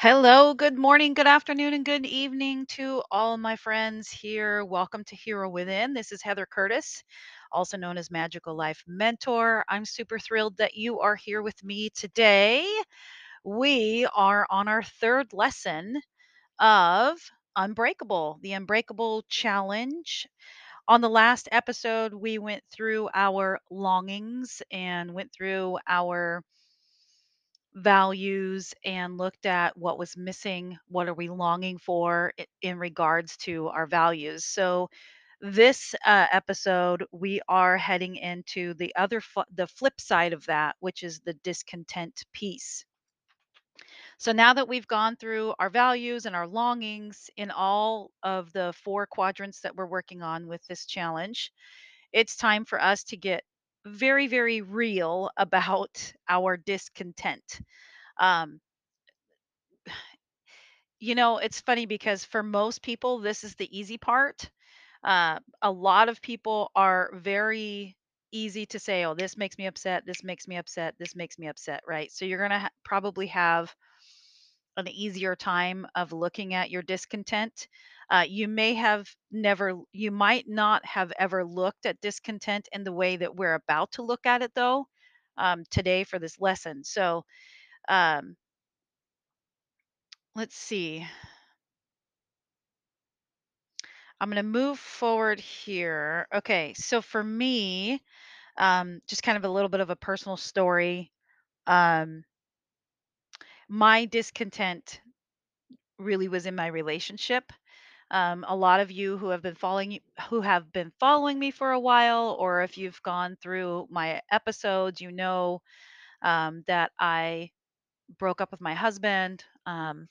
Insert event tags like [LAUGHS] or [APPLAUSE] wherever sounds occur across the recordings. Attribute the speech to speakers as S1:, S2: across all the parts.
S1: Hello, good morning, good afternoon, and good evening to all my friends here. Welcome to Hero Within. This is Heather Curtis, also known as Magical Life Mentor. I'm super thrilled that you are here with me today. We are on our third lesson of Unbreakable, the Unbreakable Challenge. On the last episode, we went through our longings and went through our values and looked at what was missing, what are we longing for in regards to our values. So this uh, episode, we are heading into the other fu- the flip side of that, which is the discontent piece. So now that we've gone through our values and our longings in all of the four quadrants that we're working on with this challenge, it's time for us to get very, very real about our discontent. Um, You know, it's funny because for most people, this is the easy part. Uh, a lot of people are very easy to say, "Oh, this makes me upset. This makes me upset. This makes me upset." Right? So you're gonna ha- probably have an easier time of looking at your discontent. Uh, you may have never, you might not have ever looked at discontent in the way that we're about to look at it, though, um, today for this lesson. So um, let's see. I'm going to move forward here. Okay, so for me, um, just kind of a little bit of a personal story. Um, my discontent really was in my relationship. Um, a lot of you who have been following who have been following me for a while, or if you've gone through my episodes, you know um, that I broke up with my husband. Um,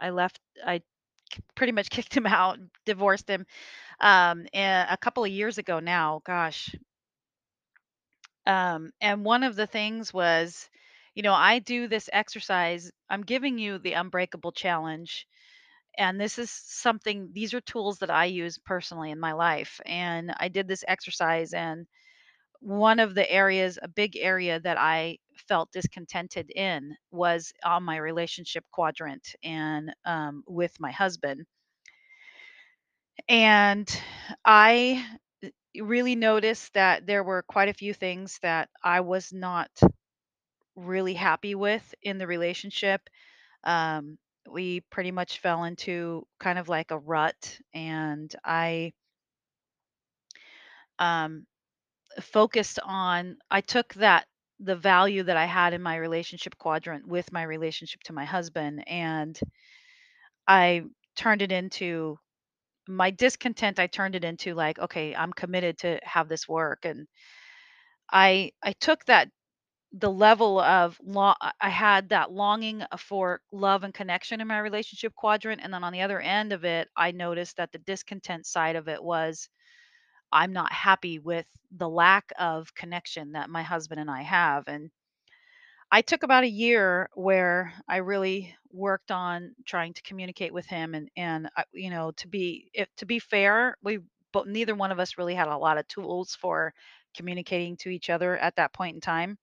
S1: I left. I pretty much [LAUGHS] kicked him out, divorced him um, a a couple of years ago now. Gosh, Um, and one of the things was, you know, I do this exercise. I'm giving you the unbreakable challenge. And this is something, these are tools that I use personally in my life. And I did this exercise. And one of the areas, a big area that I felt discontented in was on my relationship quadrant and um, with my husband. And I really noticed that there were quite a few things that I was not really happy with in the relationship. Um, we pretty much fell into kind of like a rut, and I um, focused on, I took that, the value that I had in my relationship quadrant with my relationship to my husband, and I turned it into my discontent. I turned it into like, okay, I'm committed to have this work. And I, I took that the level of lo- I had that longing uh, for love and connection in my relationship quadrant. And then on the other end of it, I noticed that the discontent side of it was I'm not happy with the lack of connection that my husband and I have. And I took about a year where I really worked on trying to communicate with him and and you know to be if to be fair, we but neither one of us really had a lot of tools for communicating to each other at that point in time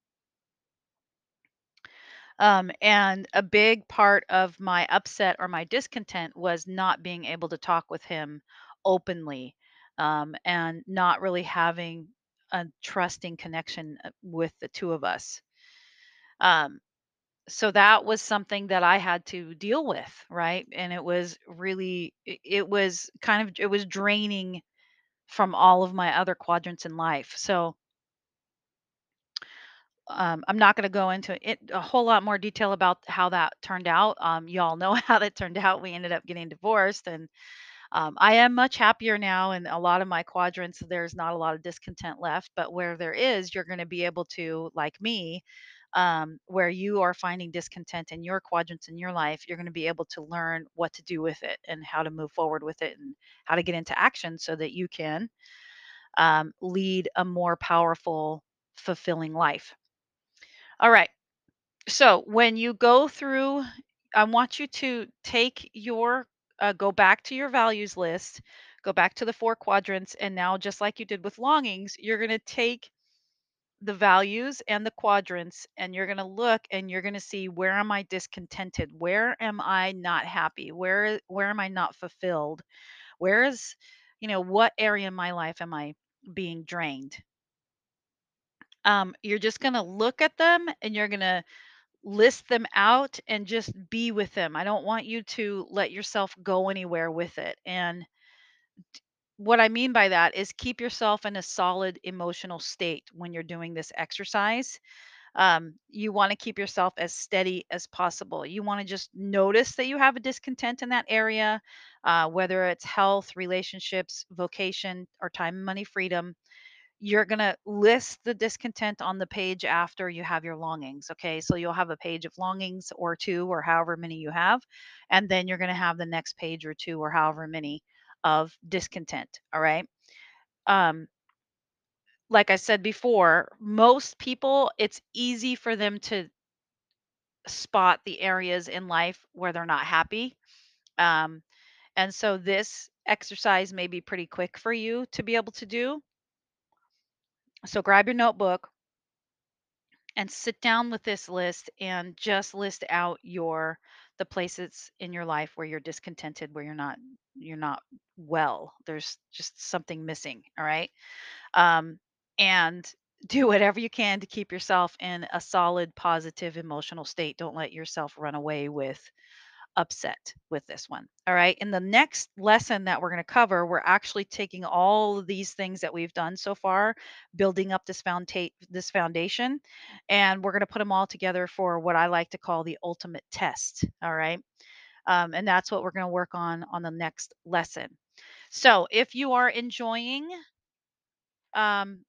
S1: Um, and a big part of my upset or my discontent was not being able to talk with him openly um, and not really having a trusting connection uh, with the two of us. Um, so that was something that I had to deal with, right? And it was really, it it was kind of, it was draining from all of my other quadrants in life. So Um, I'm not going to go into it a whole lot more detail about how that turned out. Um, y'all know [LAUGHS] how that turned out. We ended up getting divorced, and um, I am much happier now. And a lot of my quadrants, there's not a lot of discontent left. But where there is, you're going to be able to, like me, um, where you are finding discontent in your quadrants in your life, you're going to be able to learn what to do with it and how to move forward with it and how to get into action so that you can um, lead a more powerful, fulfilling life. All right. So when you go through, I want you to take your, uh, go back to your values list, go back to the four quadrants, and now, just like you did with longings, you're going to take the values and the quadrants and you're going to look and you're going to see where am I discontented? Where am I not happy? Where where am I not fulfilled? Where is, you know, what area in my life am I being drained? Um, you're just going to look at them and you're going to list them out and just be with them. I don't want you to let yourself go anywhere with it. And what I mean by that is keep yourself in a solid emotional state when you're doing this exercise. Um, you want to keep yourself as steady as possible. You want to just notice that you have a discontent in that area, uh, whether it's health, relationships, vocation, or time money freedom you're going to list the discontent on the page after you have your longings. Okay. So you'll have a page of longings or two or however many you have. And then you're going to have the next page or two or however many of discontent. All right. Um, like I said before, most people, it's easy for them to spot the areas in life where they're not happy. Um, and so this exercise may be pretty quick for you to be able to do. So grab your notebook, and sit down with this list and just list out your the places in your life where you're discontented where you're not you're not well. There's just something missing all right? Um and [LAUGHS] do whatever you can to keep yourself in a solid positive emotional state. Don't let yourself run away with upset with this one. All right. In the next lesson that we're going to cover, we're actually taking all of these things that we've done so far, building up this founda- this foundation, and we're going to put them all together for what I like to call the ultimate test. All right. Um, and that's what we're going to work on on the next lesson. So if you are enjoying um,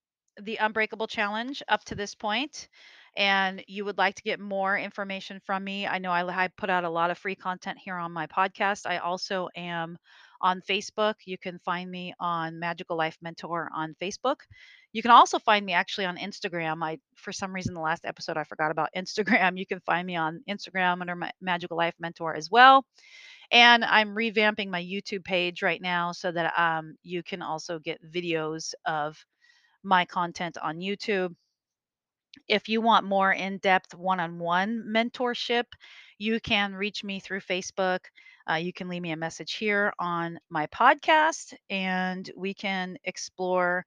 S1: the Unbreakable Challenge up to this point, and you would like to get more information from me, I know I, I put out a lot of free content here on my podcast. I also am on Facebook. You can find me on Magical Life Mentor on Facebook. You can also find me actually on Instagram. I, for some reason, the last episode I forgot about [LAUGHS] Instagram. You can find me on Instagram under my Magical Life Mentor as well. And I'm revamping my YouTube page right now so that um, you can also get videos of my content on YouTube. If you want more in depth one on one mentorship, you can reach me through Facebook. Uh, you can leave me a message here on my podcast, and we can explore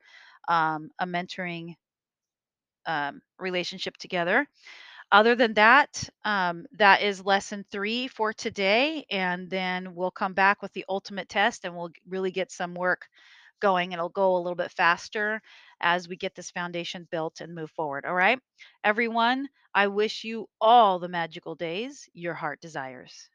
S1: um, a mentoring um, relationship together. Other than that, um, that is lesson three for today. And then we'll come back with the ultimate test and we'll really get some work going. It'll go a little bit faster as we get this foundation built and move forward. All right. Everyone, I wish you all the magical days your heart desires.